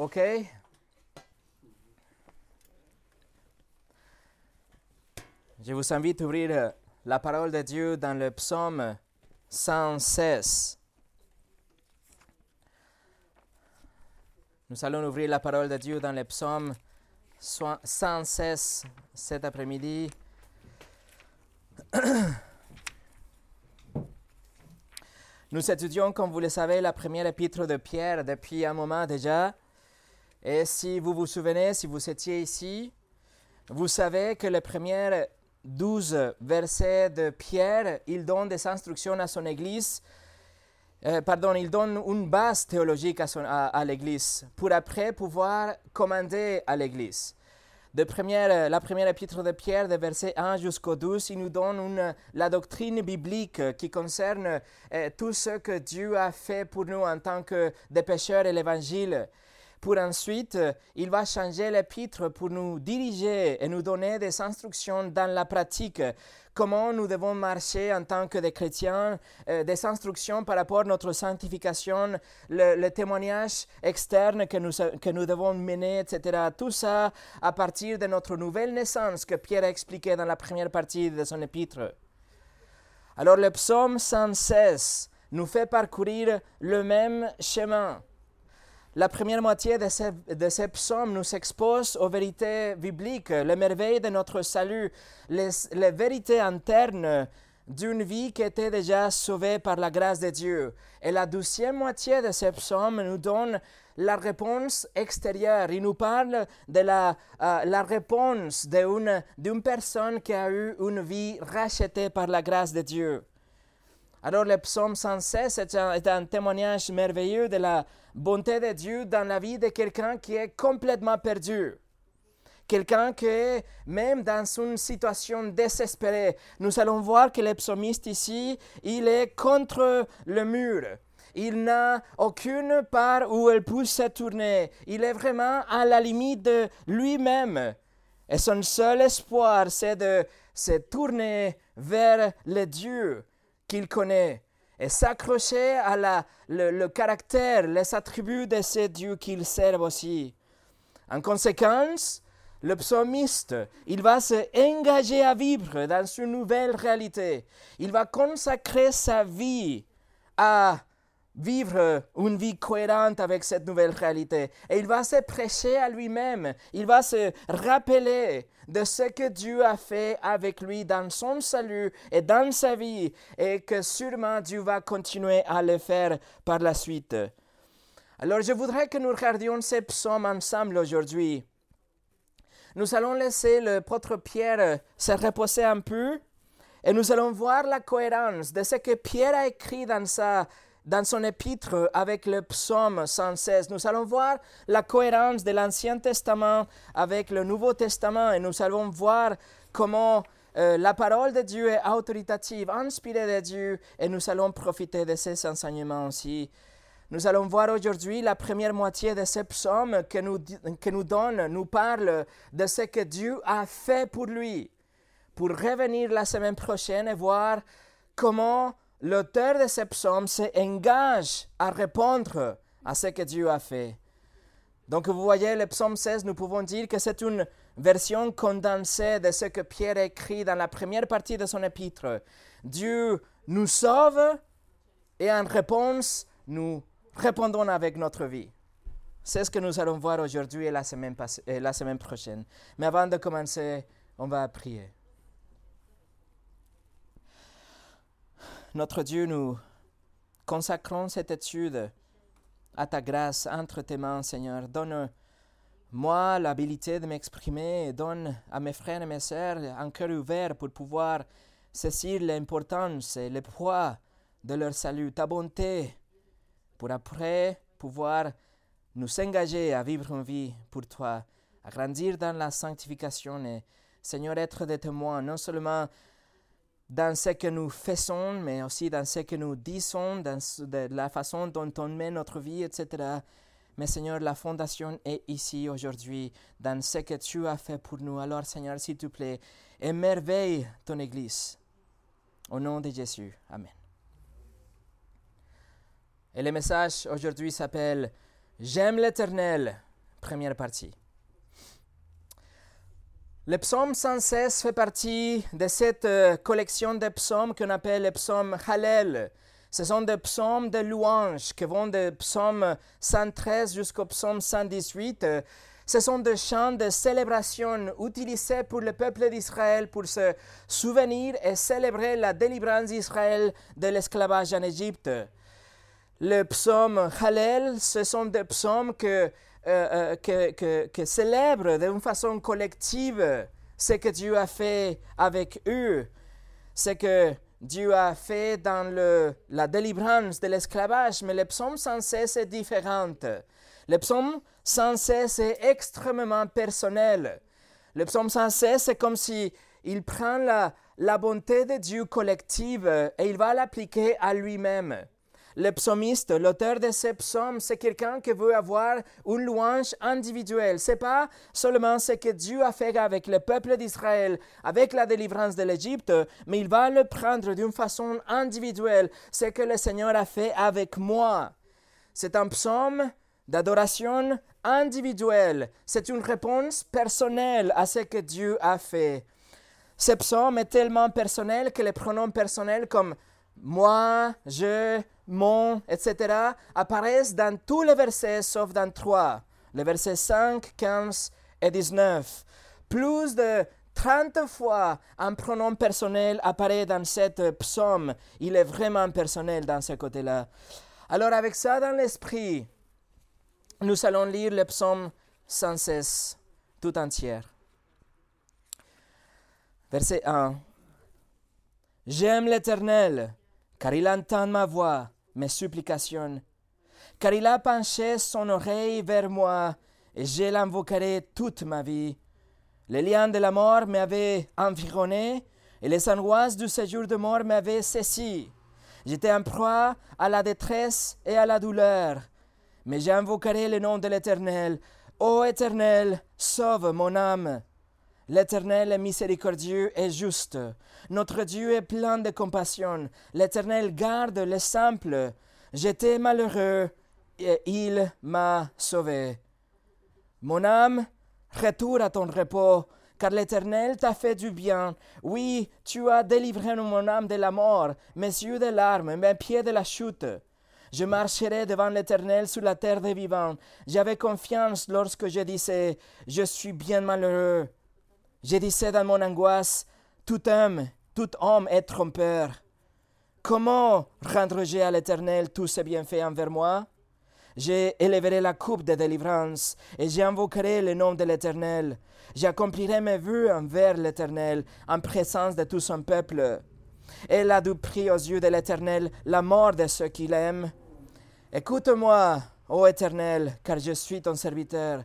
OK? Je vous invite à ouvrir la parole de Dieu dans le psaume 116. Nous allons ouvrir la parole de Dieu dans le psaume 116 cet après-midi. Nous étudions, comme vous le savez, la première épître de Pierre depuis un moment déjà. Et si vous vous souvenez, si vous étiez ici, vous savez que les premiers douze versets de Pierre, il donne des instructions à son Église. Euh, pardon, il donne une base théologique à, l'Église pour après pouvoir commander à l'Église. De première, la première épître de Pierre, de versets 1 jusqu'au 12, il nous donne la doctrine biblique qui concerne euh, tout ce que Dieu a fait pour nous en tant que des pécheurs et l'Évangile. Pour ensuite, il va changer l'épître pour nous diriger et nous donner des instructions dans la pratique, comment nous devons marcher en tant que des chrétiens, euh, des instructions par rapport à notre sanctification, le, le, témoignage externe que nous, que nous devons mener, etc. Tout ça à partir de notre nouvelle naissance que Pierre a expliqué dans la première partie de son épître. Alors le psaume 116 nous fait parcourir le même chemin. La première moitié de ces, de nous expose aux vérités bibliques, les merveilles de notre salut, les, vérités internes d'une vie qui était déjà sauvée par la grâce de Dieu. Et la deuxième moitié de ces psaumes nous donne la réponse extérieure. Il nous parle de la, uh, la réponse d'une personne qui a eu une vie rachetée par la grâce de Dieu. Alors le psaume 116 est un, est un, témoignage merveilleux de la bonté de Dieu dans la vie de quelqu'un qui est complètement perdu. Quelqu'un qui est même dans une situation désespérée. Nous allons voir que le psalmiste ici, il est contre le mur. Il n'a aucune part où il peut se tourner. Il est vraiment à la limite de lui-même. Et son seul espoir, c'est de se tourner vers le Dieu qu'il connaît et s'accrocher à la, le, le, caractère, les attributs de ce Dieu qu'il sert aussi. En conséquence, le psalmiste, il va se engager à vivre dans une nouvelle réalité. Il va consacrer sa vie à vivre une vie cohérente avec cette nouvelle réalité. Et il va se prêcher à lui-même. Il va se rappeler de ce que Dieu a fait avec lui dans son salut et dans sa vie et que sûrement Dieu va continuer à le faire par la suite. Alors je voudrais que nous regardions ces psaumes ensemble aujourd'hui. Nous allons laisser le prêtre Pierre se reposer un peu et nous allons voir la cohérence de ce que Pierre a écrit dans sa dans son épître avec le psaume 116. Nous allons voir la cohérence de l'Ancien Testament avec le Nouveau Testament et nous allons voir comment euh, la parole de Dieu est autoritative, inspirée de Dieu et nous allons profiter de ces enseignements aussi. Nous allons voir aujourd'hui la première moitié de ce psaume que nous, que nous donne, nous parle de ce que Dieu a fait pour lui, pour revenir la semaine prochaine et voir comment l'auteur de ce psaume s'engage à répondre à ce que Dieu a fait. Donc vous voyez, le psaume 16, nous pouvons dire que c'est une version condensée de ce que Pierre écrit dans la première partie de son épître. Dieu nous sauve et en réponse, nous répondons avec notre vie. C'est ce que nous allons voir aujourd'hui et la semaine, et la semaine prochaine. Mais avant de commencer, on va prier. Notre Dieu, nous consacrons cette étude à ta grâce entre tes mains, Seigneur. Donne-moi l'habilité de m'exprimer et donne à mes frères et mes sœurs un cœur ouvert pour pouvoir saisir l'importance et le poids de leur salut, ta bonté, pour après pouvoir nous engager à vivre une vie pour toi, à grandir dans la sanctification et, Seigneur, être des témoins, non seulement dans ce que nous faisons, mais aussi dans ce que nous disons, dans la façon dont on mène notre vie, etc. Mais Seigneur, la fondation est ici aujourd'hui, dans ce que tu as fait pour nous. Alors Seigneur, s'il te plaît, émerveille ton Église. Au nom de Jésus. Amen. Et le message aujourd'hui s'appelle J'aime l'Éternel première partie. Le psaume 116 fait partie de cette euh, collection de psaumes qu'on appelle les psaumes Hallel. Ce sont des psaumes de louange qui vont du psaume 113 jusqu'au psaume 118. Ce sont des chants de célébration utilisés pour le peuple d'Israël pour se souvenir et célébrer la délivrance d'Israël de l'esclavage en Égypte. Le psaume Hallel, ce sont des psaumes que euh, euh, que, que, célèbrent d'une façon collective ce que Dieu a fait avec eux, ce que Dieu a fait dans le, la délivrance de l'esclavage, mais le psaume 116 est différent. Le psaume 116 est extrêmement personnel. Le psaume 116, c'est comme si il prend la, la bonté de Dieu collective et il va l'appliquer à lui-même. Le psalmiste, l'auteur de ces psaumes, c'est quelqu'un qui veut avoir une louange individuelle. C'est pas seulement ce que Dieu a fait avec le peuple d'Israël, avec la délivrance de l'Égypte, mais il va le prendre d'une façon individuelle, ce que le Seigneur a fait avec moi. C'est un psaume d'adoration individuelle. C'est une réponse personnelle à ce que Dieu a fait. Ce psaume est tellement personnel que les pronoms personnels comme moi, je, mon, etc., apparaissent dans tous les versets sauf dans trois, les versets 5, 15 et 19. Plus de 30 fois un pronom personnel apparaît dans cette psaume. Il est vraiment personnel dans ce côté-là. Alors avec ça dans l'esprit, nous allons lire le psaume 116 tout entier. Verset 1. J'aime l'Éternel car il entend ma voix, mes supplications, car il a penché son oreille vers moi, et je l'invoquerai toute ma vie. Les liens de la mort m'avaient environné, et les angoisses du séjour de mort m'avaient saisi. J'étais en proie à la détresse et à la douleur, mais j'invoquerai le nom de l'Éternel. Ô Éternel, sauve mon âme. L'Éternel est miséricordieux et juste. Notre Dieu est plein de compassion. L'Éternel garde les simples. J'étais malheureux et il m'a sauvé. Mon âme, retourne à ton repos, car l'Éternel t'a fait du bien. Oui, tu as délivré mon âme de la mort, mes yeux de larmes, mes pieds de la chute. Je marcherai devant l'Éternel sur la terre des vivants. J'avais confiance lorsque je disais, je suis bien malheureux. Je disais dans mon angoisse, tout homme, tout homme est trompeur. Comment rendrai-je à l'Éternel tous ses bienfaits envers moi? J'élèverai la coupe de délivrance et j'invoquerai le nom de l'Éternel. J'accomplirai mes vœux envers l'Éternel en présence de tout son peuple. Elle a du prix aux yeux de l'Éternel la mort de ceux qui l'aiment. Écoute-moi, ô Éternel, car je suis ton serviteur,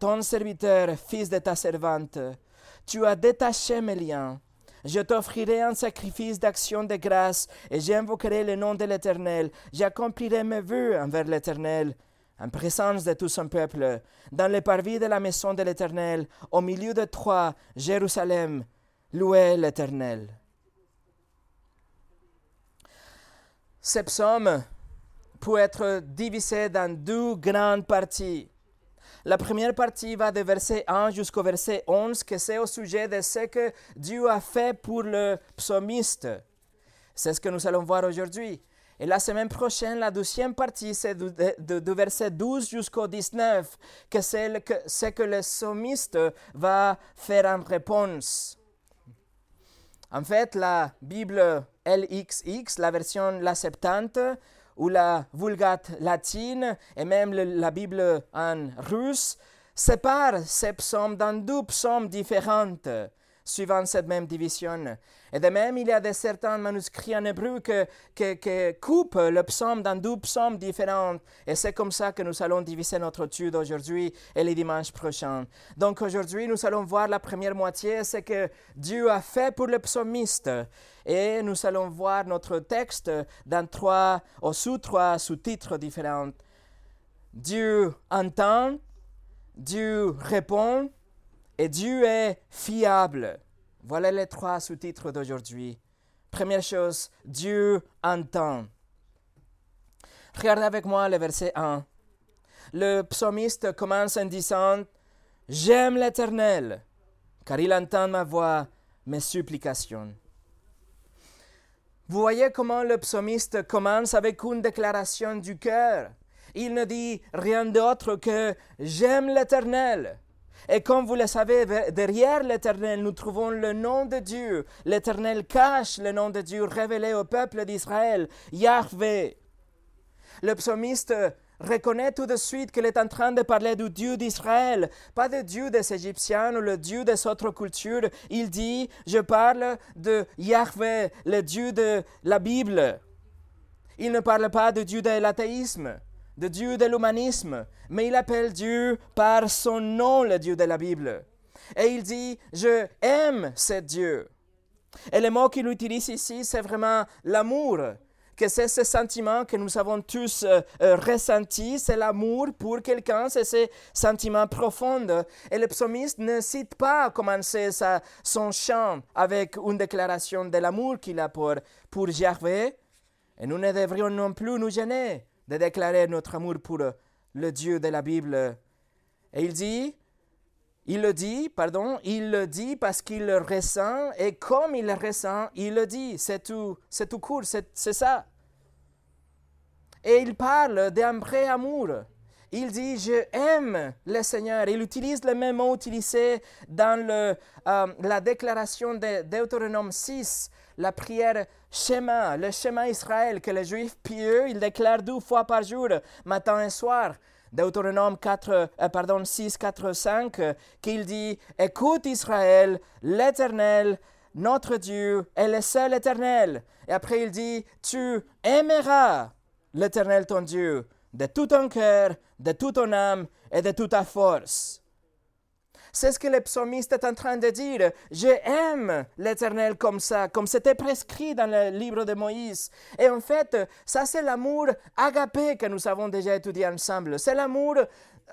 ton serviteur, fils de ta servante. Tu as détaché mes liens. Je t'offrirai un sacrifice d'action de grâce et j'invoquerai le nom de l'Éternel. J'accomplirai mes vœux envers l'Éternel, en présence de tout son peuple, dans les parvis de la maison de l'Éternel, au milieu de toi, Jérusalem. Louez l'Éternel. Ce psaume peut être divisé dans deux grandes parties. La première partie va de verset 1 jusqu'au verset 11, que c'est au sujet de ce que Dieu a fait pour le psalmiste. C'est ce que nous allons voir aujourd'hui. Et la semaine prochaine, la deuxième partie, c'est du, verset 12 jusqu'au 19, que c'est ce que le psalmiste va faire en réponse. En fait, la Bible LXX, la version la Septante, ou la Vulgate latine et même la Bible en russe séparent ces psaumes dans deux psaumes différentes suivant cette même division. Et de même, il y a de certains manuscrits en hébreu qui coupent le psaume dans deux psaumes différents. Et c'est comme ça que nous allons diviser notre étude aujourd'hui et les dimanches prochains. Donc aujourd'hui, nous allons voir la première moitié, ce que Dieu a fait pour le psalmiste. Et nous allons voir notre texte dans trois, ou sous trois sous-titres différents. Dieu entend, Dieu répond et Dieu est fiable. Voilà les trois sous-titres d'aujourd'hui. Première chose, Dieu entend. Regardez avec moi le verset 1. le psalmiste commence en disant J'aime l'Éternel, car il entend ma voix, mes supplications. Vous voyez comment le psalmiste commence avec une déclaration du cœur. Il ne dit rien d'autre que J'aime l'Éternel. Et comme vous le savez, derrière l'Éternel, nous trouvons le nom de Dieu. L'Éternel cache le nom de Dieu révélé au peuple d'Israël, Yahvé. Le psalmiste reconnaît tout de suite qu'il est en train de parler du Dieu d'Israël, pas du Dieu des Égyptiens ou le Dieu des autres cultures. Il dit, je parle de Yahvé, le Dieu de la Bible. Il ne parle pas du Dieu de l'athéisme de Dieu de l'humanisme, mais il appelle Dieu par son nom, le Dieu de la Bible. Et il dit, je aime ce Dieu. Et le mot qu'il utilise ici, c'est vraiment l'amour, que c'est ce sentiment que nous avons tous euh, euh, ressenti, c'est l'amour pour quelqu'un, c'est ce sentiment profond. Et le psalmiste ne cite pas commencer sa, son chant avec une déclaration de l'amour qu'il a pour, pour. Et nous ne devrions non plus nous gêner de déclarer notre amour pour le Dieu de la Bible. Et il dit, il le dit, pardon, il le dit parce qu'il le ressent, et comme il le ressent, il le dit. C'est tout, c'est tout court, c'est, ça. Et il parle d'un vrai amour. Il dit, je aime le Seigneur. Il utilise le même mot utilisé dans le, euh, la déclaration de Deutéronome 6, la prière schéma, le schéma Israël que les Juifs pieux, ils déclarent deux fois par jour, matin et soir. Deutéronome 4, euh, pardon, 6, 4, 5, qu'il dit Écoute Israël, l'Éternel, notre Dieu, est le seul Éternel. Et après il dit Tu aimeras l'Éternel ton Dieu de tout ton cœur, de toute ton âme et de toute ta force. C'est ce que le psalmiste est en train de dire. Je aime l'Éternel comme ça, comme c'était prescrit dans le livre de Moïse. Et en fait, ça c'est l'amour agapé que nous avons déjà étudié ensemble. C'est l'amour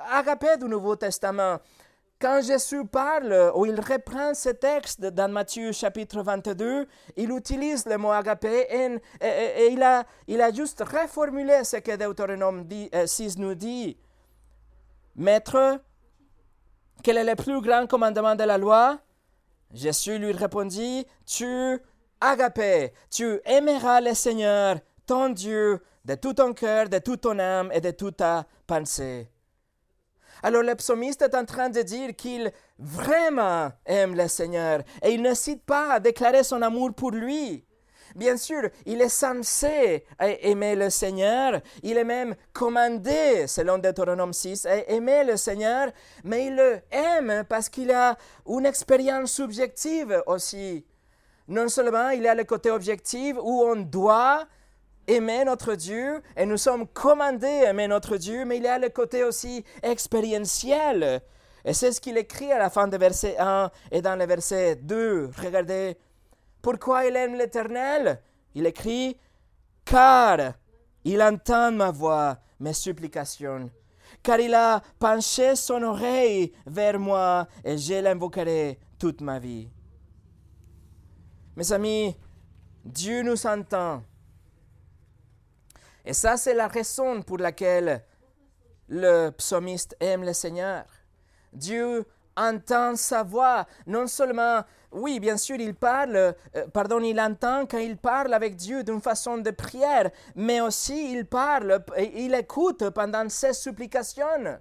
agapé du Nouveau Testament. Quand Jésus parle, ou il reprend ce texte dans Matthieu chapitre 22, il utilise le mot agapé et, il, a, il a juste reformulé ce que Deutéronome 6 euh, nous dit. Maître, quel est le plus grand commandement de la loi? Jésus lui répondit, Tu, agapé, tu aimeras le Seigneur, ton Dieu, de tout ton cœur, de toute ton âme et de toute ta pensée. Alors le psalmiste est en train de dire qu'il vraiment aime le Seigneur et il ne pas à déclarer son amour pour lui. Bien sûr, il est censé aimer le Seigneur, il est même commandé, selon Deutéronome 6, à aimer le Seigneur, mais il le aime parce qu'il a une expérience subjective aussi. Non seulement il a le côté objectif où on doit aimer notre Dieu et nous sommes commandés à aimer notre Dieu, mais il a le côté aussi expérientiel. Et c'est ce qu'il écrit à la fin du verset 1 et dans le verset 2. Regardez pourquoi il aime l'Éternel? Il écrit, car il entend ma voix, mes supplications, car il a penché son oreille vers moi et je l'invoquerai toute ma vie. Mes amis, Dieu nous entend. Et ça, c'est la raison pour laquelle le psalmiste aime le Seigneur. Dieu entend sa voix, non seulement oui, bien sûr, il parle, euh, pardon, il entend quand il parle avec Dieu d'une façon de prière, mais aussi il parle, et il écoute pendant ses supplications.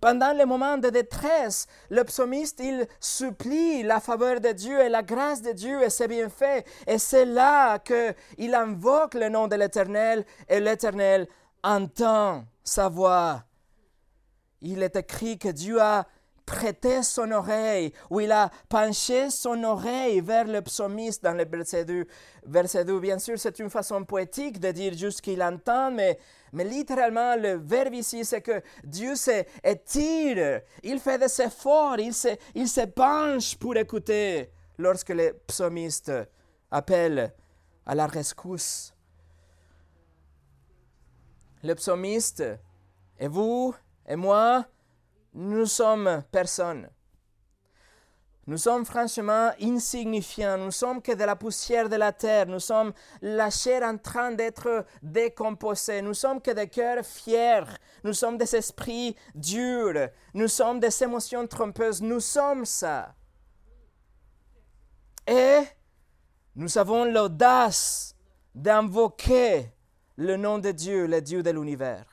Pendant les moments de détresse, le psalmiste, il supplie la faveur de Dieu et la grâce de Dieu et ses bienfaits. Et c'est là qu'il invoque le nom de l'Éternel et l'Éternel entend sa voix. Il est écrit que Dieu a prêté son oreille, ou il a penché son oreille vers le psalmiste dans le verset 2. Verset 2, bien sûr, c'est une façon poétique de dire juste qu'il entend, mais, mais littéralement, le verbe ici, c'est que Dieu s'étire, il fait des efforts, il se, il se penche pour écouter lorsque le psalmiste appelle à la rescousse. Le psalmiste, et vous, et moi, nous sommes personne. Nous sommes franchement insignifiants, nous sommes que de la poussière de la terre, nous sommes la chair en train d'être décomposée, nous sommes que des cœurs fiers, nous sommes des esprits durs, nous sommes des émotions trompeuses, nous sommes ça. Et nous avons l'audace d'invoquer le nom de Dieu, le Dieu de l'univers.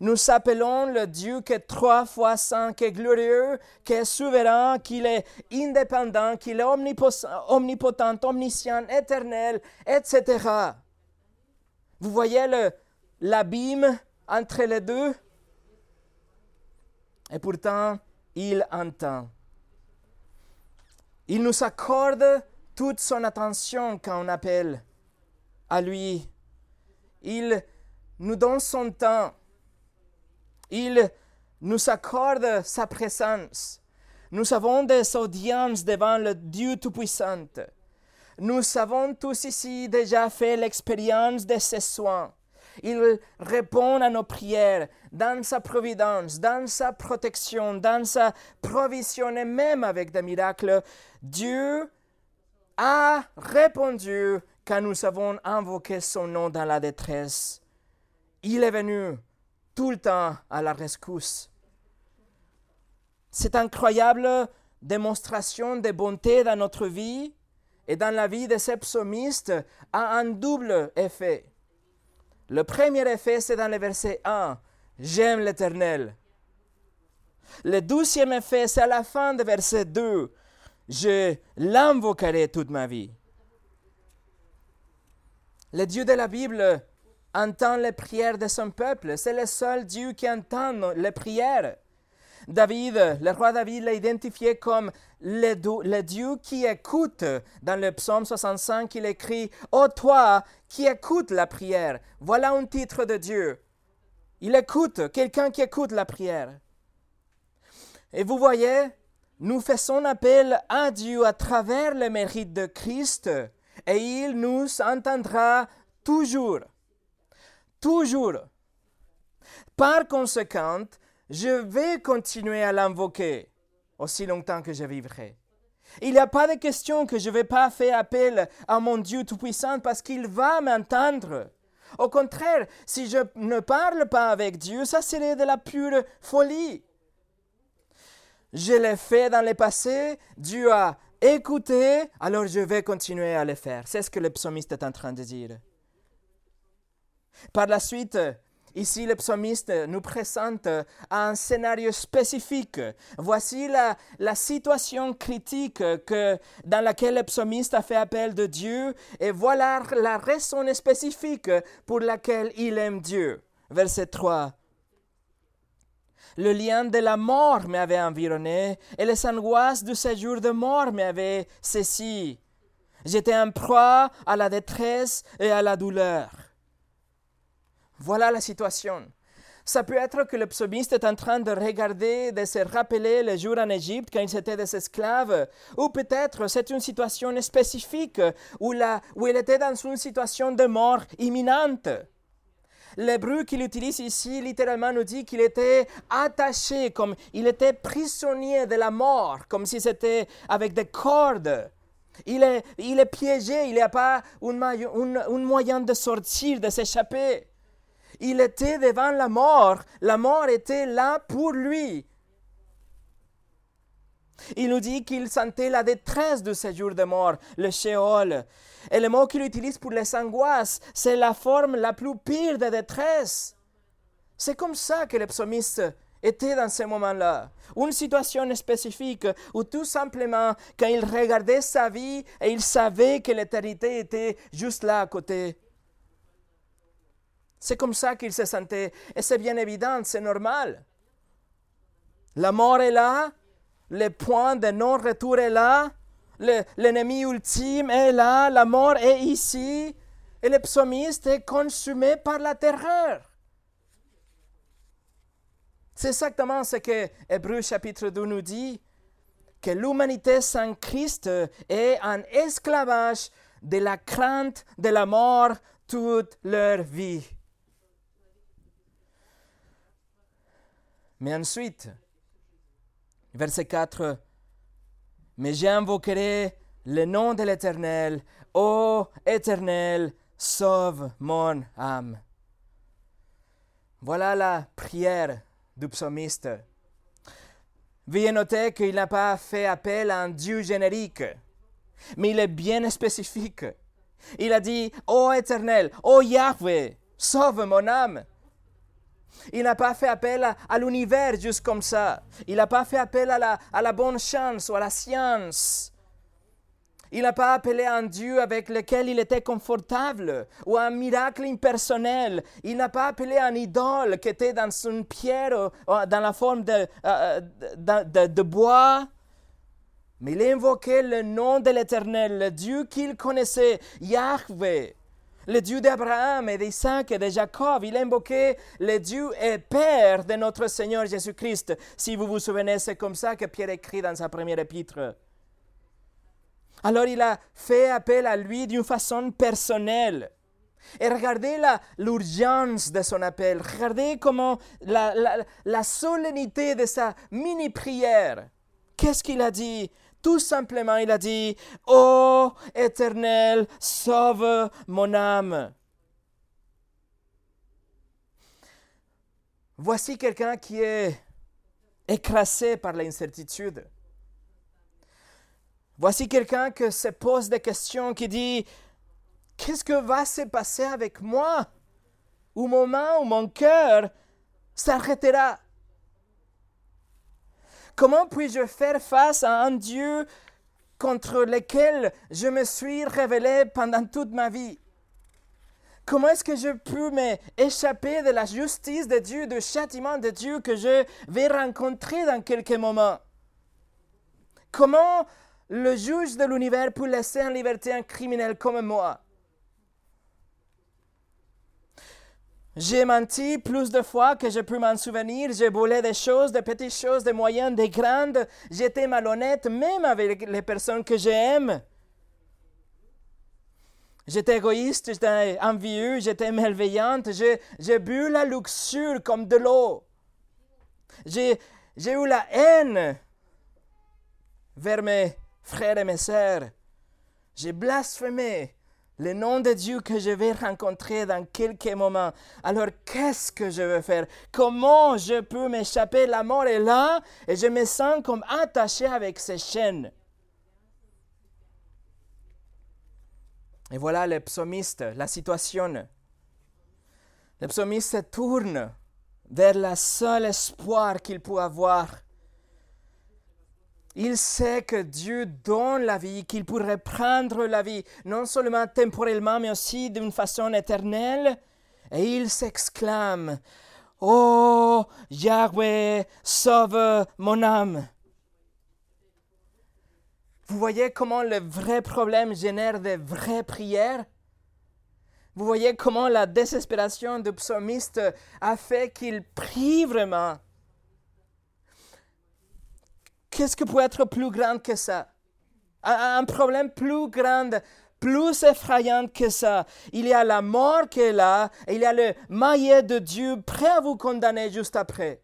Nous appelons le Dieu qui est trois fois saint, qui est glorieux, qui est souverain, qui est indépendant, qui est omnipotent, omniscient, éternel, etc. Vous voyez l'abîme entre les deux? Et pourtant, il entend. Il nous accorde toute son attention quand on appelle à lui. Il nous donne son temps. Il nous accorde sa présence. Nous avons des audiences devant le Dieu Tout-Puissant. Nous avons tous ici déjà fait l'expérience de ses soins. Il répond à nos prières dans sa providence, dans sa protection, dans sa provision et même avec des miracles. Dieu a répondu quand nous avons invoqué son nom dans la détresse. Il est venu tout le temps à la rescousse. Cette incroyable démonstration de bonté dans notre vie et dans la vie de ces psalmistes a un double effet. Le premier effet, c'est dans le verset 1. J'aime l'Éternel. Le deuxième effet, c'est à la fin du verset 2. Je l'invoquerai toute ma vie. Le Dieu de la Bible entend les prières de son peuple. C'est le seul Dieu qui entend les prières. David, le roi David l'a identifié comme le, Dieu qui écoute. Dans le psaume 65, il écrit Ô toi qui écoutes la prière. Voilà un titre de Dieu. Il écoute, quelqu'un qui écoute la prière. Et vous voyez, nous faisons appel à Dieu à travers le mérite de Christ et il nous entendra toujours toujours. Par conséquent, je vais continuer à l'invoquer aussi longtemps que je vivrai. Il n'y a pas de question que je ne vais pas faire appel à mon Dieu Tout-Puissant parce qu'il va m'entendre. Au contraire, si je ne parle pas avec Dieu, ça serait de la pure folie. Je l'ai fait dans le passé, Dieu a écouté, alors je vais continuer à le faire. C'est ce que le psalmiste est en train de dire. Par la suite, Ici, le psalmiste nous présente un scénario spécifique. Voici la, situation critique que, dans laquelle le psalmiste a fait appel de Dieu et voilà la raison spécifique pour laquelle il aime Dieu. Verset 3. Le lien de la mort m'avait environné et les angoisses du séjour de mort m'avaient saisi. J'étais en proie à la détresse et à la douleur. Voilà la situation. Ça peut être que le psalmiste est en train de regarder, de se rappeler les jours en Égypte quand ils étaient des esclaves, ou peut-être c'est une situation spécifique où, il était dans une situation de mort imminente. L'hébreu qu'il utilise ici littéralement nous dit qu'il était attaché, comme il était prisonnier de la mort, comme si c'était avec des cordes. Il est piégé, il n'y a pas un moyen de sortir, de s'échapper. Il était devant la mort. La mort était là pour lui. Il nous dit qu'il sentait la détresse de ce jour de mort, le Sheol. Et le mot qu'il utilise pour les angoisses, c'est la forme la plus pire de détresse. C'est comme ça que le psalmiste était dans ce moment-là. Une situation spécifique où tout simplement, quand il regardait sa vie et il savait que l'éternité était juste là à côté, c'est comme ça qu'il se sentait. Et c'est bien évident, c'est normal. La mort est là, le point de non-retour est là, l'ennemi ultime est là, la mort est ici, et le psalmiste est consumé par la terreur. C'est exactement ce que Hébreu chapitre 2 nous dit, que l'humanité sans Christ est en esclavage de la crainte de la mort toute leur vie. Mais ensuite, verset 4, mais j'invoquerai le nom de l'Éternel. Ô Éternel, sauve mon âme. Voilà la prière du psalmiste. Veuillez noter qu'il n'a pas fait appel à un Dieu générique, mais il est bien spécifique. Il a dit, Ô Éternel, ô Yahweh, sauve mon âme. Il n'a pas fait appel à, l'univers juste comme ça. Il n'a pas fait appel à la, bonne chance ou à la science. Il n'a pas appelé un Dieu avec lequel il était confortable ou un miracle impersonnel. Il n'a pas appelé un idole qui était dans une pierre ou dans la forme de, euh, de, de bois. Mais il invoquait le nom de l'Éternel, le Dieu qu'il connaissait, Yahweh le Dieu d'Abraham et d'Isaac et de Jacob. Il invoquait le Dieu et Père de notre Seigneur Jésus-Christ. Si vous vous souvenez, c'est comme ça que Pierre écrit dans sa première épître. Alors il a fait appel à lui d'une façon personnelle. Et regardez l'urgence de son appel. Regardez comment la, la solennité de sa mini-prière. Qu'est-ce qu'il a dit? Tout simplement, il a dit, Ô Éternel, sauve mon âme. Voici quelqu'un qui est écrasé par l'incertitude. Voici quelqu'un qui se pose des questions, qui dit, qu'est-ce que va se passer avec moi? Au moment où mon cœur s'arrêtera Comment puis-je faire face à un Dieu contre lequel je me suis révélé pendant toute ma vie? Comment est-ce que je peux m'échapper de la justice de Dieu, du châtiment de Dieu que je vais rencontrer dans quelques moments? Comment le juge de l'univers peut laisser en liberté un criminel comme moi? J'ai menti plus de fois que je peux m'en souvenir. J'ai volé des choses, des petites choses, des moyennes, des grandes. J'étais malhonnête même avec les personnes que j'aime. J'étais égoïste, j'étais envieux, j'étais malveillante. J'ai bu la luxure comme de l'eau. J'ai eu la haine vers mes frères et mes sœurs. J'ai blasphémé le nom de Dieu que je vais rencontrer dans quelques moments. Alors qu'est-ce que je veux faire? Comment je peux m'échapper? La mort est là et je me sens comme attaché avec ces chaînes. Et voilà le psalmiste, la situation. Le psalmiste tourne vers le seul espoir qu'il peut avoir il sait que Dieu donne la vie, qu'il pourrait prendre la vie, non seulement temporellement, mais aussi d'une façon éternelle. Et il s'exclame, Oh Yahweh, sauve mon âme. Vous voyez comment le vrai problème génère de vraies prières? Vous voyez comment la désespération du psalmiste a fait qu'il prie vraiment? Qu'est-ce qui peut être plus grand que ça? Un, problème plus grand, plus effrayant que ça. Il y a la mort qui est là, et il y a le maillet de Dieu prêt à vous condamner juste après.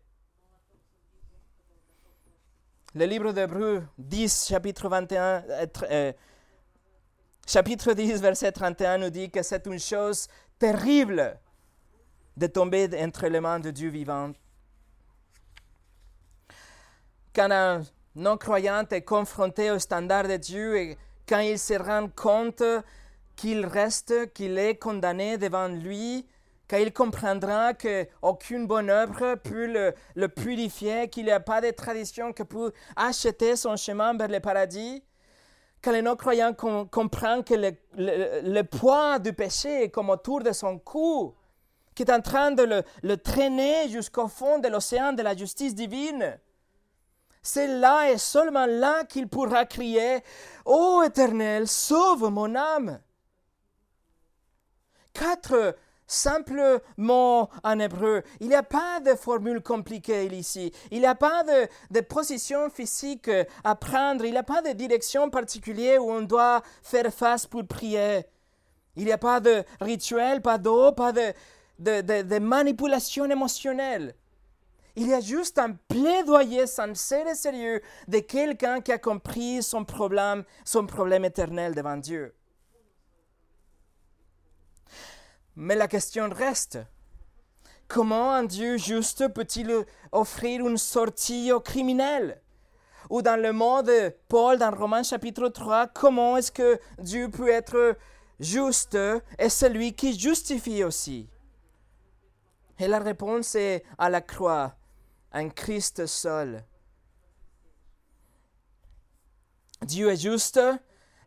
Le livre d'Hébreu 10, chapitre 21, euh, euh, chapitre 10, verset 31 nous dit que c'est une chose terrible de tomber entre les mains de Dieu vivant. Quand un non-croyant est confronté au standard de Dieu et quand il se rend compte qu'il reste, qu'il est condamné devant lui, quand il comprendra qu'aucune bonne œuvre peut le, purifier, qu'il n'y a pas de tradition qui peut acheter son chemin vers le paradis, quand le non-croyant comprend que le, le, poids du péché est comme autour de son cou, qui est en train de le traîner jusqu'au fond de l'océan de la justice divine, c'est là et seulement là qu'il pourra crier Ô Éternel, sauve mon âme. Quatre simples mots en hébreu. Il n'y a pas de formule compliquée ici. Il n'y a pas de, de, position physique à prendre. Il n'y a pas de direction particulière où on doit faire face pour prier. Il n'y a pas de rituel, pas d'eau, pas de, de, de manipulation émotionnelle. Il y a juste un plaidoyer sincère et sérieux de quelqu'un qui a compris son problème, son problème éternel devant Dieu. Mais la question reste, comment un Dieu juste peut-il offrir une sortie aux criminels Ou dans le mot de Paul dans Romains chapitre 3, comment est-ce que Dieu peut être juste et celui qui justifie aussi? Et la réponse est à la croix, un Christ seul. Dieu est juste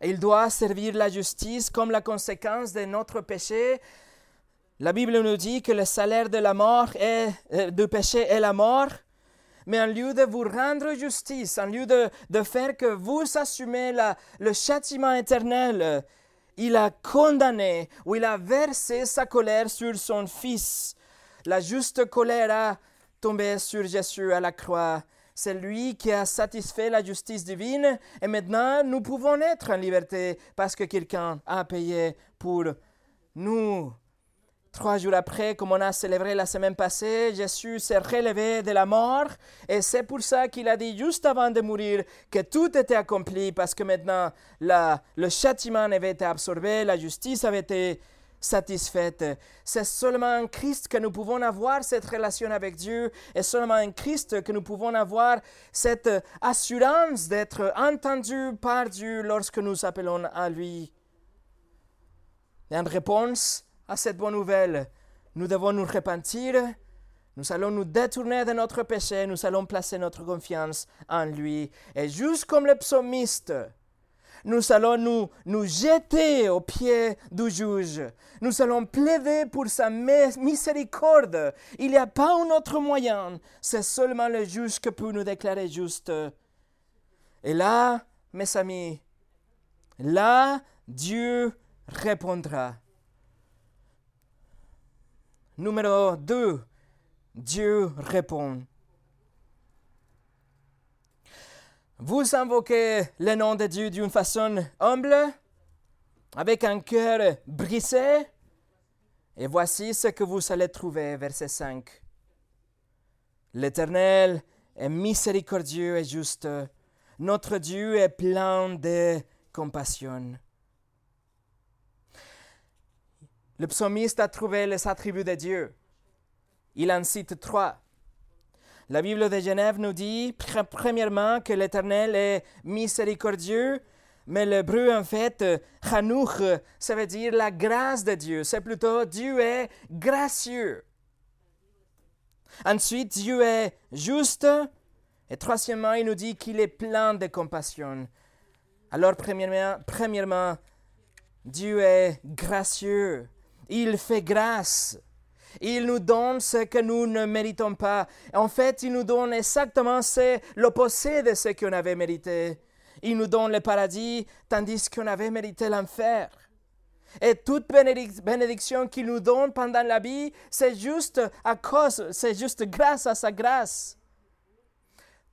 et il doit servir la justice comme la conséquence de notre péché la Bible nous dit que le salaire de la mort est, euh, du péché est la mort, mais en lieu de vous rendre justice, en lieu de, de faire que vous assumez le châtiment éternel, il a condamné ou il a versé sa colère sur son Fils. La juste colère a tombé sur Jésus à la croix. C'est lui qui a satisfait la justice divine et maintenant nous pouvons être en liberté parce que quelqu'un a payé pour nous. Trois jours après, comme on a célébré la semaine passée, Jésus s'est relevé de la mort et c'est pour ça qu'il a dit juste avant de mourir que tout était accompli parce que maintenant le châtiment avait été absorbé, la justice avait été satisfaite. C'est seulement en Christ que nous pouvons avoir cette relation avec Dieu et seulement en Christ que nous pouvons avoir cette assurance d'être entendus par Dieu lorsque nous appelons à lui. Et en réponse, à cette bonne nouvelle. Nous devons nous repentir, nous allons nous détourner de notre péché, nous allons placer notre confiance en lui. Et juste comme le psalmiste, nous allons nous, nous jeter aux pieds du juge. Nous allons plaider pour sa miséricorde. Il n'y a pas un autre moyen. C'est seulement le juge qui peut nous déclarer juste. Et là, mes amis, là, Dieu répondra. Numéro 2. Dieu répond. Vous invoquez le nom de Dieu d'une façon humble, avec un cœur brisé, et voici ce que vous allez trouver, verset 5. L'Éternel est miséricordieux et juste. Notre Dieu est plein de compassion. Le psalmiste a trouvé les attributs de Dieu. Il en cite trois. La Bible de Genève nous dit, premièrement, que l'Éternel est miséricordieux, mais l'hébreu, en fait, chanouch, ça veut dire la grâce de Dieu. C'est plutôt Dieu est gracieux. Ensuite, Dieu est juste. Et troisièmement, il nous dit qu'il est plein de compassion. Alors, premièrement, premièrement Dieu est gracieux. Il fait grâce. Il nous donne ce que nous ne méritons pas. En fait, il nous donne exactement l'opposé de ce qu'on avait mérité. Il nous donne le paradis tandis qu'on avait mérité l'enfer. Et toute bénédiction qu'il nous donne pendant la vie, c'est juste à cause, c'est juste grâce à sa grâce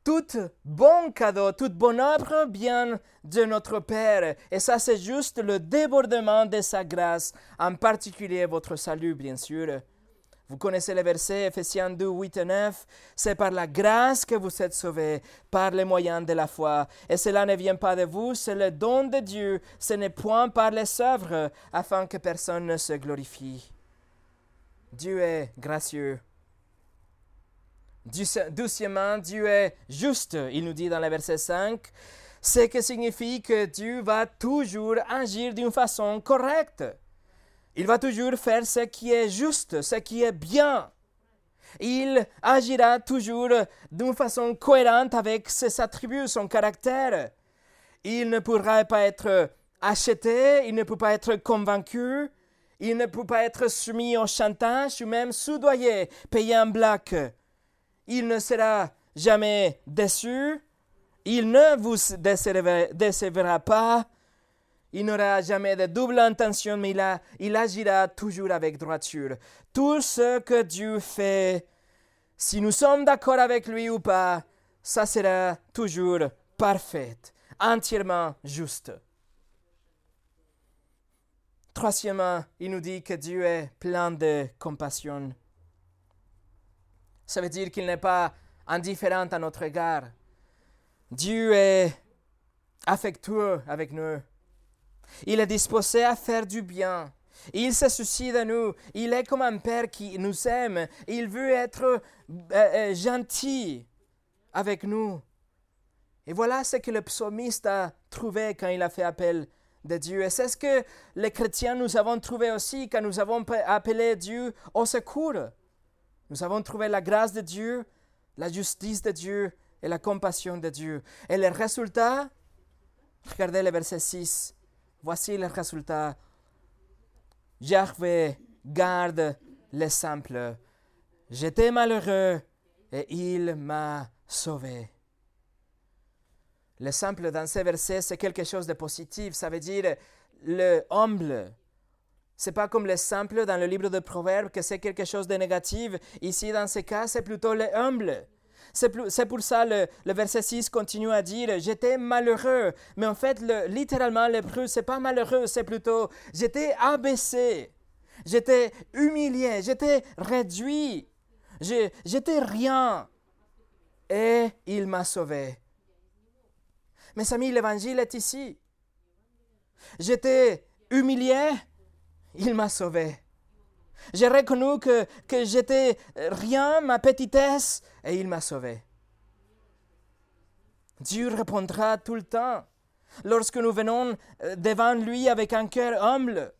tout bon cadeau, toute bonne œuvre vient de notre Père. Et ça, c'est juste le débordement de sa grâce, en particulier votre salut, bien sûr. Vous connaissez le verset Ephésiens 2, 8 et 9. C'est par la grâce que vous êtes sauvés, par les moyens de la foi. Et cela ne vient pas de vous, c'est le don de Dieu. Ce n'est point par les œuvres, afin que personne ne se glorifie. Dieu est gracieux. Doucement, Dieu est juste, il nous dit dans le verset 5, ce qui signifie que Dieu va toujours agir d'une façon correcte. Il va toujours faire ce qui est juste, ce qui est bien. Il agira toujours d'une façon cohérente avec ses attributs, son caractère. Il ne pourra pas être acheté, il ne peut pas être convaincu, il ne peut pas être soumis au chantage ou même soudoyé, payé en black il ne sera jamais déçu, il ne vous décevra pas, il n'aura jamais de double intention, mais il, il agira toujours avec droiture. Tout ce que Dieu fait, si nous sommes d'accord avec lui ou pas, ça sera toujours parfait, entièrement juste. Troisièmement, il nous dit que Dieu est plein de compassion. Ça veut dire qu'il n'est pas indifférent à notre égard. Dieu est affectueux avec nous. Il est disposé à faire du bien. Il se soucie de nous. Il est comme un père qui nous aime. Il veut être euh, euh, gentil avec nous. Et voilà ce que le psalmiste a trouvé quand il a fait appel de Dieu. Et c'est ce que les chrétiens nous avons trouvé aussi quand nous avons appelé Dieu au secours. Nous avons trouvé la grâce de Dieu, la justice de Dieu et la compassion de Dieu. Et le résultat, regardez le verset 6. Voici le résultat. Yahweh garde les simples. J'étais malheureux et il m'a sauvé. Le simple dans ces versets, c'est quelque chose de positif. Ça veut dire le humble. C'est pas comme le simple dans le livre de Proverbes que c'est quelque chose de négatif. Ici, dans ce cas, c'est plutôt le humble. C'est pour ça le, le verset 6 continue à dire J'étais malheureux. Mais en fait, le, littéralement, l'hébreu, c'est pas malheureux, c'est plutôt J'étais abaissé. J'étais humilié. J'étais réduit. J'étais rien. Et il m'a sauvé. Mes amis, l'évangile est ici. J'étais humilié, il m'a sauvé. J'ai reconnu que, que j'étais rien, ma petitesse, et il m'a sauvé. Dieu répondra tout le temps. Lorsque nous venons euh, devant lui avec un cœur humble,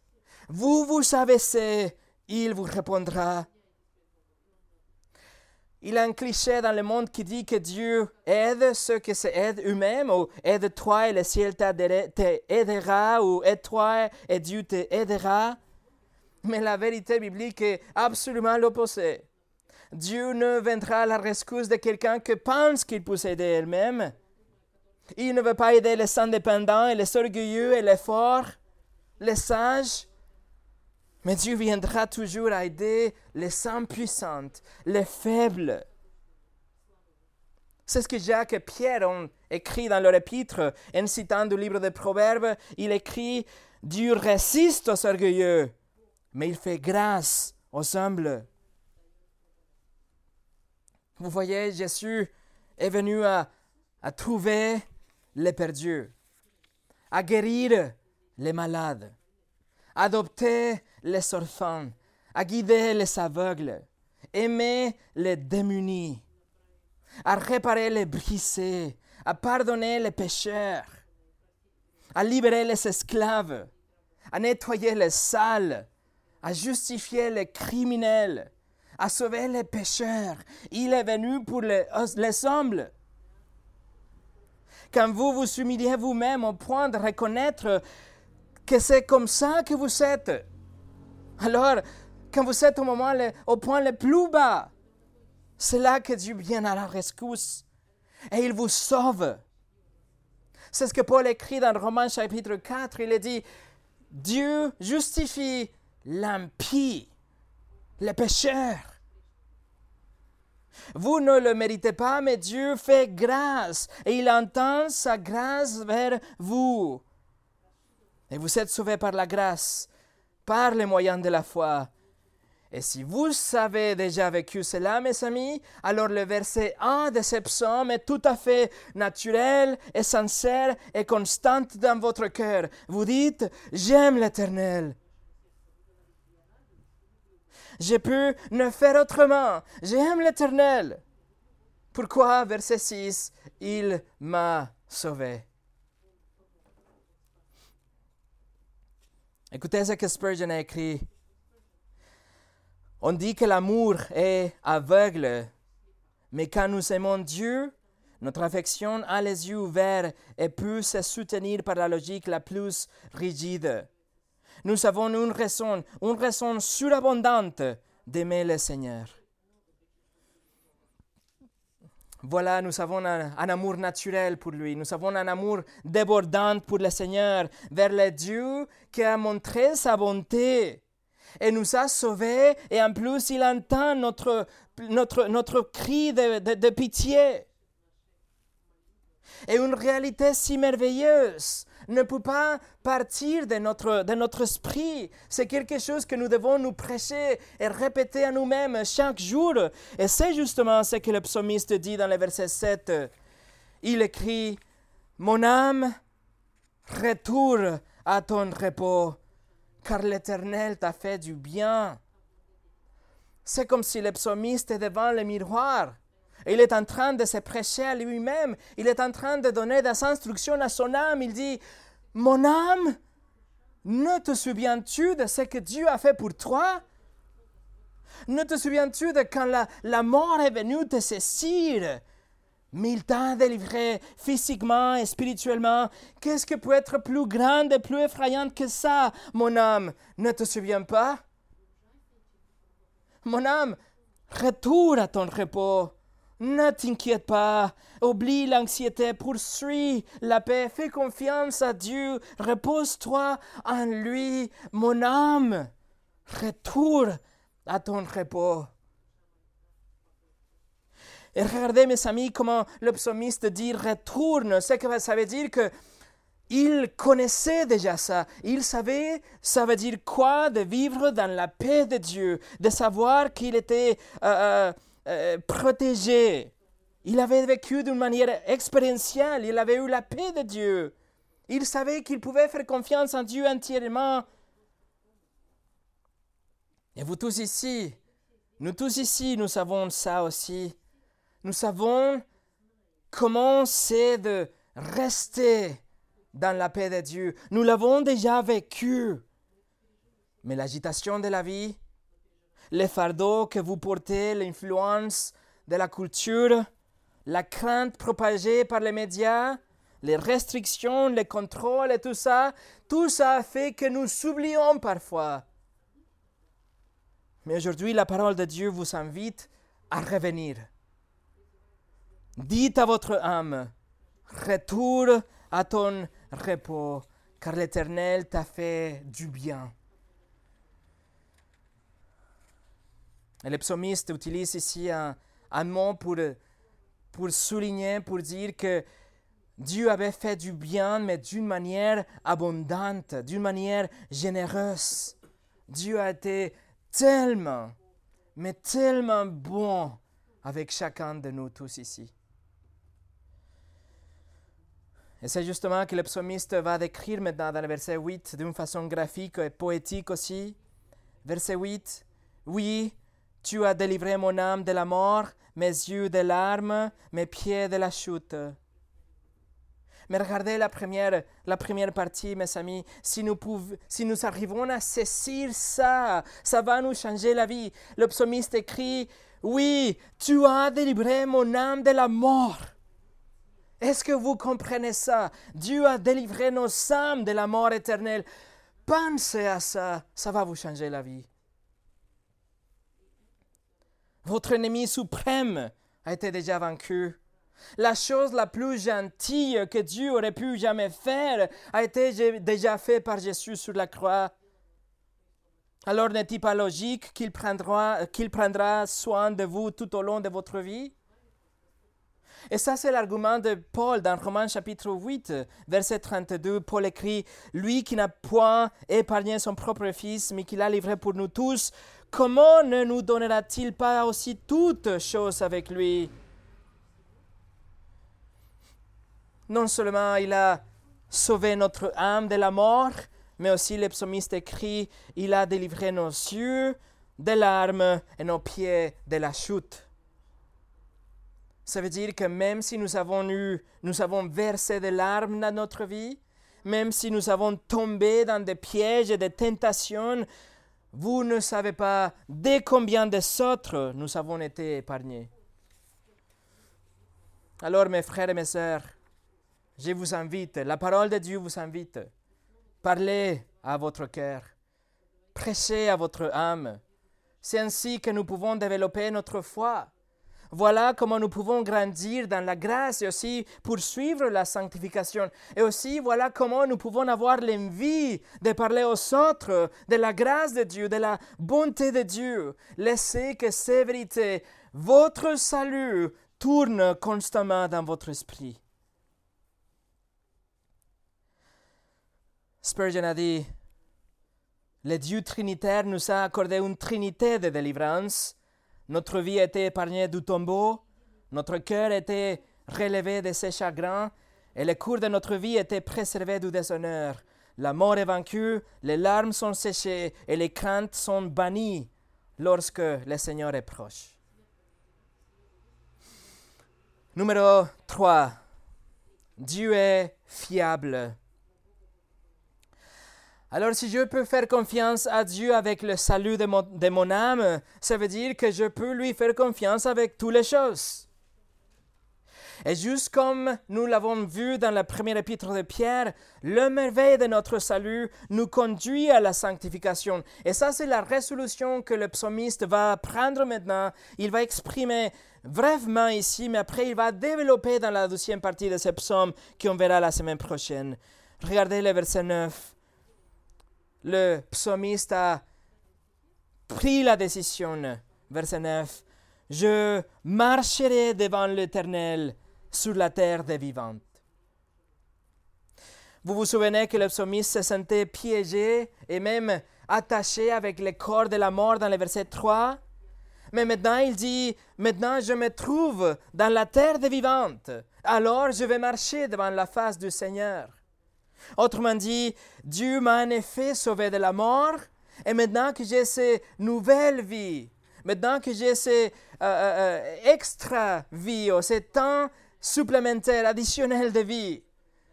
vous vous savez, il vous répondra il y a un cliché dans le monde qui dit que Dieu aide ceux qui s'aident eux-mêmes, ou aide-toi et le ciel t'aidera, ou aide-toi et Dieu t'aidera. Mais la vérité biblique est absolument l'opposé. Dieu ne viendra à la rescousse de quelqu'un qui pense qu'il peut s'aider elle-même. Il ne veut pas aider les indépendants et les orgueilleux et les forts, les sages. Mais Dieu viendra toujours aider les sans puissantes, les faibles. C'est ce que Jacques et Pierre ont écrit dans leur épître, en citant du livre des Proverbes. Il écrit Dieu résiste aux orgueilleux, mais il fait grâce aux humbles. Vous voyez, Jésus est venu à, trouver les perdus, à guérir les malades, à adopter les orphans, à guider les aveugles, aimer les démunis, à réparer les brisés, à pardonner les pécheurs, à libérer les esclaves, à nettoyer les salles, à justifier les criminels, à sauver les pécheurs. Il est venu pour les, les humbles. Quand vous vous humiliez vous-même au point de reconnaître que c'est comme ça que vous êtes, alors, quand vous êtes au, moment, au point le plus bas, c'est là que Dieu vient à la rescousse et il vous sauve. C'est ce que Paul écrit dans Romains chapitre 4. Il dit, Dieu justifie l'impie, le pécheur. Vous ne le méritez pas, mais Dieu fait grâce et il entend sa grâce vers vous. Et vous êtes sauvés par la grâce par les moyens de la foi. Et si vous avez déjà vécu cela, mes amis, alors le verset 1 de ce psaume est tout à fait naturel et sincère et constant dans votre cœur. Vous dites, j'aime l'Éternel. Je peux ne faire autrement. J'aime l'Éternel. Pourquoi, verset 6, il m'a sauvé? Écoutez ce que Spurgeon a écrit. On dit que l'amour est aveugle, mais quand nous aimons Dieu, notre affection a les yeux ouverts et peut se soutenir par la logique la plus rigide. Nous avons une raison, une raison surabondante d'aimer le Seigneur. Voilà, nous avons un, amour naturel pour lui. Nous avons un amour débordant pour le Seigneur, vers le Dieu qui a montré sa bonté et nous a sauvés. Et en plus, il entend notre, notre, notre cri de, de, pitié. Et une réalité si merveilleuse ne peut pas partir de notre, de notre esprit. C'est quelque chose que nous devons nous prêcher et répéter à nous-mêmes chaque jour. Et c'est justement ce que le psalmiste dit dans le verset 7. Il écrit, Mon âme, retourne à ton repos, car l'Éternel t'a fait du bien. C'est comme si le psalmiste est devant le miroir. Il est en train de se prêcher à lui-même. Il est en train de donner des instructions à son âme. Il dit, Mon âme, ne te souviens-tu de ce que Dieu a fait pour toi? Ne te souviens-tu de quand la, la mort est venue te saisir? Mais il t'a délivré physiquement et spirituellement. Qu'est-ce qui peut être plus grand et plus effrayant que ça, mon âme Ne te souviens pas? Mon âme, retourne à ton repos. Ne t'inquiète pas, oublie l'anxiété, poursuis la paix, fais confiance à Dieu, repose-toi en lui, mon âme, retourne à ton repos. Et regardez, mes amis, comment le psalmiste dit retourne. Ce que ça veut dire que il connaissait déjà ça. Il savait, ça veut dire quoi de vivre dans la paix de Dieu, de savoir qu'il était euh, euh, protégé. Il avait vécu d'une manière expérientielle. Il avait eu la paix de Dieu. Il savait qu'il pouvait faire confiance en Dieu entièrement. Et vous tous ici, nous tous ici, nous savons ça aussi. Nous savons comment c'est de rester dans la paix de Dieu. Nous l'avons déjà vécu. Mais l'agitation de la vie, les fardeaux que vous portez, l'influence de la culture, la crainte propagée par les médias, les restrictions, les contrôles et tout ça, tout ça fait que nous s'oublions parfois. Mais aujourd'hui, la parole de Dieu vous invite à revenir Dites à votre âme, retourne à ton repos, car l'Éternel t'a fait du bien. Et le psalmiste utilise ici un, mot pour, pour souligner, pour dire que Dieu avait fait du bien, mais d'une manière abondante, d'une manière généreuse. Dieu a été tellement, mais tellement bon avec chacun de nous tous ici. Et c'est justement que le psalmiste va décrire maintenant dans le verset 8 d'une façon graphique et poétique aussi. Verset 8. Oui, tu as délivré mon âme de la mort, mes yeux de larmes, mes pieds de la chute. Mais regardez la première, la première partie, mes amis. Si nous, si nous arrivons à saisir ça, ça va nous changer la vie. Le psalmiste écrit, Oui, tu as délivré mon âme de la mort. Est-ce que vous comprenez ça? Dieu a délivré nos âmes de la mort éternelle. Pensez à ça, ça va vous changer la vie. Votre ennemi suprême a été déjà vaincu. La chose la plus gentille que Dieu aurait pu jamais faire a été déjà faite par Jésus sur la croix. Alors n'est-il pas logique qu'il prendra, soin de vous tout au long de votre vie? Et ça, c'est l'argument de Paul dans Romains chapitre 8, verset 32. Paul écrit, Lui qui n'a point épargné son propre Fils, mais qui l'a livré pour nous tous, comment ne nous donnera-t-il pas aussi toutes choses avec lui? Non seulement il a sauvé notre âme de la mort, mais aussi le psalmiste écrit, il a délivré nos yeux des larmes et nos pieds de la chute. Ça veut dire que même si nous avons eu, nous avons versé des larmes dans notre vie, même si nous avons tombé dans des pièges et des tentations, vous ne savez pas dès combien de autres nous avons été épargnés. Alors mes frères et mes sœurs, je vous invite, la parole de Dieu vous invite, parlez à votre cœur, prêchez à votre âme. C'est ainsi que nous pouvons développer notre foi. Voilà comment nous pouvons grandir dans la grâce et aussi poursuivre la sanctification. Et aussi, voilà comment nous pouvons avoir l'envie de parler aux autres de la grâce de Dieu, de la bonté de Dieu. Laissez que ces vérités, votre salut, tournent constamment dans votre esprit. Spurgeon a dit, le Dieu trinitaire nous a accordé une trinité de délivrance notre vie été épargnée du tombeau, notre cœur été relevé de ses chagrins, et le cours de notre vie était préservé du déshonneur. La mort est vaincue, les larmes sont séchées et les craintes sont bannies lorsque le Seigneur est proche. Numéro 3. Dieu est fiable. Alors si je peux faire confiance à Dieu avec le salut de mon, âme, ça veut dire que je peux lui faire confiance avec toutes les choses. Et juste comme nous l'avons vu dans la première épître de Pierre, le merveille de notre salut nous conduit à la sanctification. Et ça, c'est la résolution que le psalmiste va prendre maintenant. Il va exprimer brièvement ici, mais après, il va développer dans la deuxième partie de ce psaume qu'on verra la semaine prochaine. Regardez le verset 9. Le psalmiste a pris la décision. Verset 9. Je marcherai devant l'Éternel sur la terre des vivants. Vous vous souvenez que le psalmiste se sentait piégé et même attaché avec les corps de la mort dans le verset 3. Mais maintenant, il dit, maintenant je me trouve dans la terre des vivants, alors je vais marcher devant la face du Seigneur. Autrement dit, Dieu m'a en effet sauvé de la mort, et maintenant que j'ai cette nouvelle vie, maintenant que j'ai cette euh, euh, euh, extra vie, ce temps supplémentaire, additionnel de vie.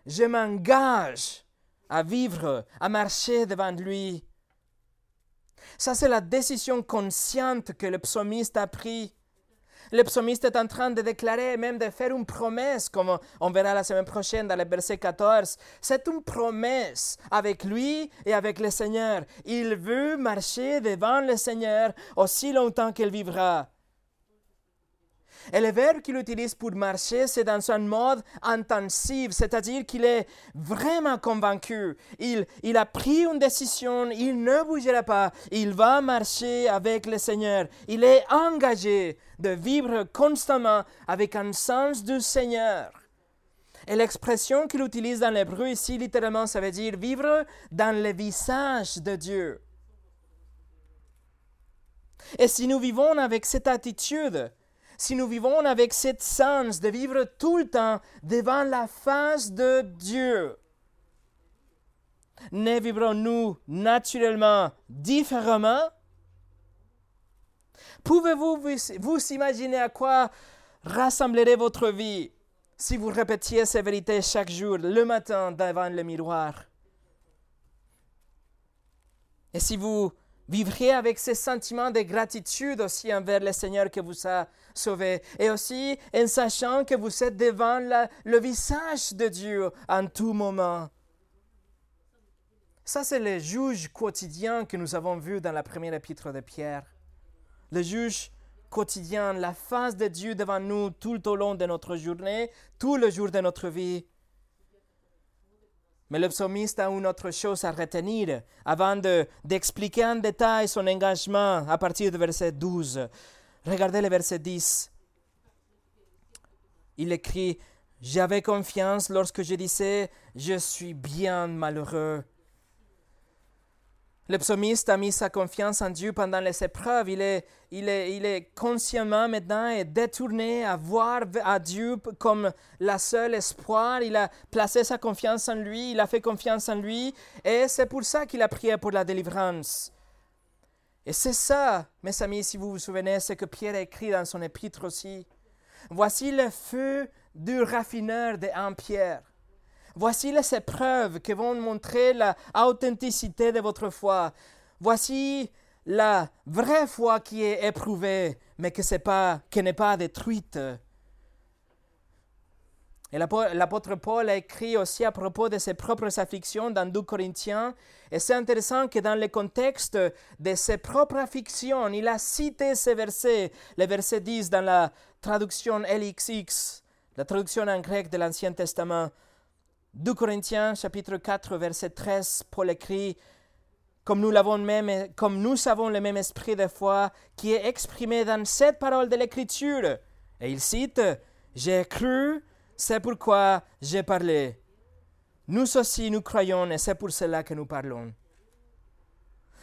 Je m'engage à vivre, à marcher devant lui. Ça, c'est la décision consciente que le psalmiste a prise. Le psalmiste est en train de déclarer, même de faire une promesse, comme on verra la semaine prochaine dans le verset 14. C'est une promesse avec lui et avec le Seigneur. Il veut marcher devant le Seigneur aussi longtemps qu'il vivra. Et le verbe qu'il utilise pour marcher, c'est dans un mode intensif, c'est-à-dire qu'il est vraiment convaincu. Il, il a pris une décision, il ne bougera pas, il va marcher avec le Seigneur. Il est engagé de vivre constamment avec un sens du Seigneur. Et l'expression qu'il utilise dans l'hébreu ici, littéralement, ça veut dire vivre dans le visage de Dieu. Et si nous vivons avec cette attitude, si nous vivons avec cette sens de vivre tout le temps devant la face de Dieu, ne vivrons-nous naturellement différemment? Pouvez-vous vous, imaginer à quoi rassemblerait votre vie si vous répétiez ces vérités chaque jour, le matin, devant le miroir? Et si vous vivriez avec ce sentiment de gratitude aussi envers le Seigneur qui vous a sauvé. Et aussi en sachant que vous êtes devant le visage de Dieu en tout moment. Ça, c'est le juge quotidien que nous avons vu dans la première épître de Pierre. Le juge quotidien, la face de Dieu devant nous tout au long de notre journée, tout le jour de notre vie. Mais le psalmiste a une autre chose à retenir avant d'expliquer en détail son engagement à partir du verset 12. Regardez le verset 10. Il écrit, J'avais confiance lorsque je disais, Je suis bien malheureux. Le psalmiste a mis sa confiance en Dieu pendant les épreuves. Il est, il est, il est consciemment maintenant et détourné à voir à Dieu comme la seule espoir. Il a placé sa confiance en lui, il a fait confiance en lui et c'est pour ça qu'il a prié pour la délivrance. Et c'est ça, mes amis, si vous vous souvenez, ce que Pierre a écrit dans son épître aussi. Voici le feu du raffineur de 1 Pierre. Voici les épreuves qui vont montrer l'authenticité de votre foi. Voici la vraie foi qui est éprouvée, mais que n'est pas, détruite. Et l'apôtre Paul a écrit aussi à propos de ses propres afflictions dans 2 Corinthiens. Et c'est intéressant que dans le contexte de ses propres afflictions, il a cité ces versets, le verset 10 dans la traduction LXX, la traduction en grec de l'Ancien Testament. 2 Corinthiens chapitre 4 verset 13, Paul écrit comme nous, l'avons même, comme nous avons le même esprit de foi qui est exprimé dans cette parole de l'Écriture. Et il cite, J'ai cru, c'est pourquoi j'ai parlé. nous aussi, nous croyons et c'est pour cela que nous parlons.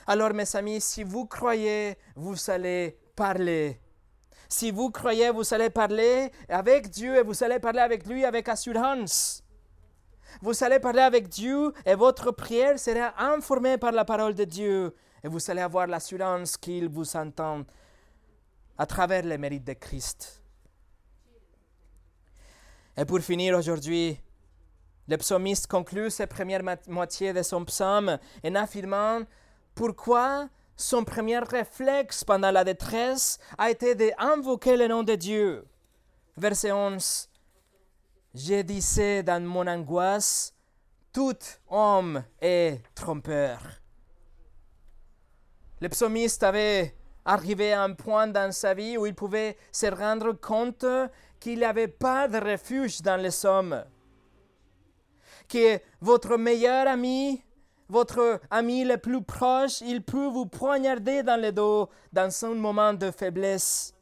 Alors, mes amis, si vous croyez, vous allez parler. Si vous croyez, vous allez parler avec Dieu et vous allez parler avec lui avec assurance. Vous allez parler avec Dieu et votre prière sera informée par la parole de Dieu et vous allez avoir l'assurance qu'il vous entend à travers les mérites de Christ. Et pour finir aujourd'hui, le psalmiste conclut cette première moitié de son psaume en affirmant pourquoi son premier réflexe pendant la détresse a été d'invoquer le nom de Dieu. Verset 11. Je disais dans mon angoisse, tout homme est trompeur. Le psalmiste avait arrivé à un point dans sa vie où il pouvait se rendre compte qu'il n'y avait pas de refuge dans les hommes. Que votre meilleur ami, votre ami le plus proche, il peut vous poignarder dans le dos dans un moment de faiblesse.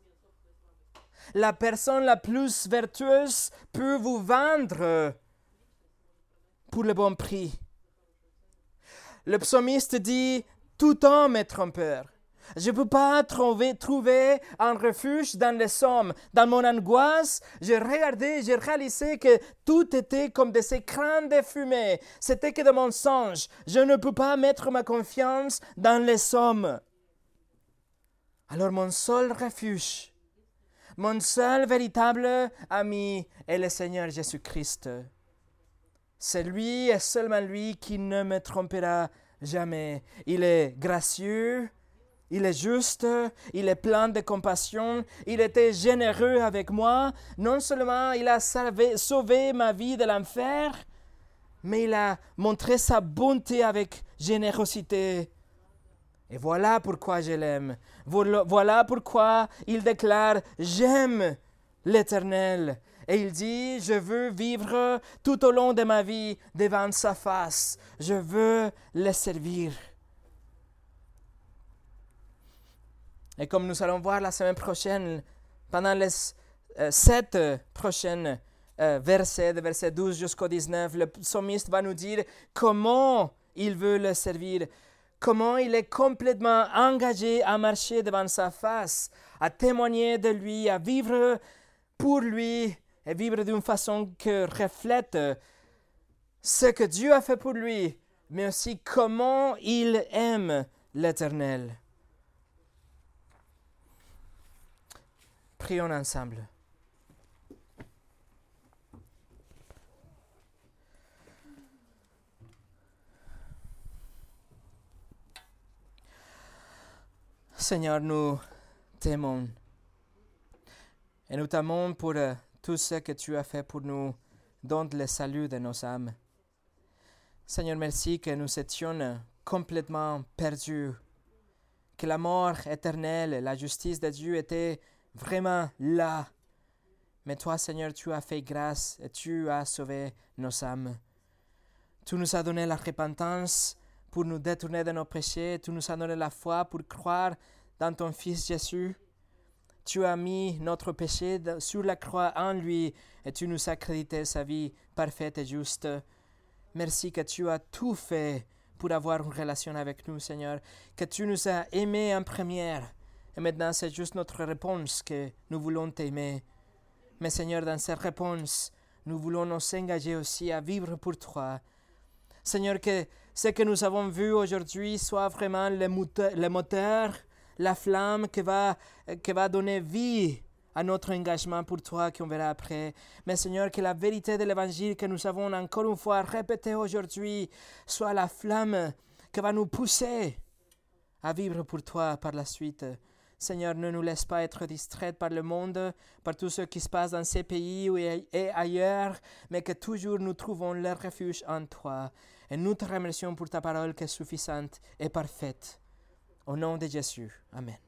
La personne la plus vertueuse peut vous vendre pour le bon prix. Le psalmiste dit, tout homme est trompeur. Je ne peux pas trouver, un refuge dans les sommes. Dans mon angoisse, j'ai regardé, j'ai réalisé que tout était comme des écrans de fumée. C'était que de mensonges. Je ne peux pas mettre ma confiance dans les sommes. Alors mon seul refuge, mon seul véritable ami est le Seigneur Jésus-Christ. C'est lui et seulement lui qui ne me trompera jamais. Il est gracieux, il est juste, il est plein de compassion, il était généreux avec moi. Non seulement il a sauvé, ma vie de l'enfer, mais il a montré sa bonté avec générosité. Et voilà pourquoi je l'aime. Voilà pourquoi il déclare J'aime l'Éternel. Et il dit, je veux vivre tout au long de ma vie devant sa face. Je veux le servir. Et comme nous allons voir la semaine prochaine, pendant les euh, sept prochaines euh, versets, de verset 12 jusqu'au 19, le psalmiste va nous dire comment il veut le servir, comment il est complètement engagé à marcher devant sa face, à témoigner de lui, à vivre pour lui et vivre d'une façon qui reflète ce que Dieu a fait pour lui, mais aussi comment il aime l'Éternel. Prions ensemble. Seigneur, nous t'aimons. Et nous t'aimons pour euh, tout ce que tu as fait pour nous, dont le salut de nos âmes. Seigneur, merci que nous étions complètement perdus, que la mort éternelle, la justice de Dieu était vraiment là. Mais toi, Seigneur, tu as fait grâce et tu as sauvé nos âmes. Tu nous as donné la repentance pour nous détourner de nos péchés. Tu nous as donné la foi pour croire dans ton Fils Jésus. Tu as mis notre péché sur la croix en lui et tu nous as crédité sa vie parfaite et juste. Merci que tu as tout fait pour avoir une relation avec nous, Seigneur, que tu nous as aimés en première et maintenant, c'est juste notre réponse que nous voulons t'aimer. Mais Seigneur, dans cette réponse, nous voulons nous engager aussi à vivre pour toi. Seigneur, que ce que nous avons vu aujourd'hui soit vraiment le moteur, la flamme qui va, qui va donner vie à notre engagement pour toi qu'on verra après. Mais Seigneur, que la vérité de l'Évangile que nous avons encore une fois répété aujourd'hui soit la flamme qui va nous pousser à vivre pour toi par la suite. Seigneur, ne nous laisse pas être distraits par le monde, par tout ce qui se passe dans ces pays et ailleurs, mais que toujours nous trouvons le refuge en toi. Et nous te remercions pour ta parole qui est suffisante et parfaite. Au nom de Jésus. Amen.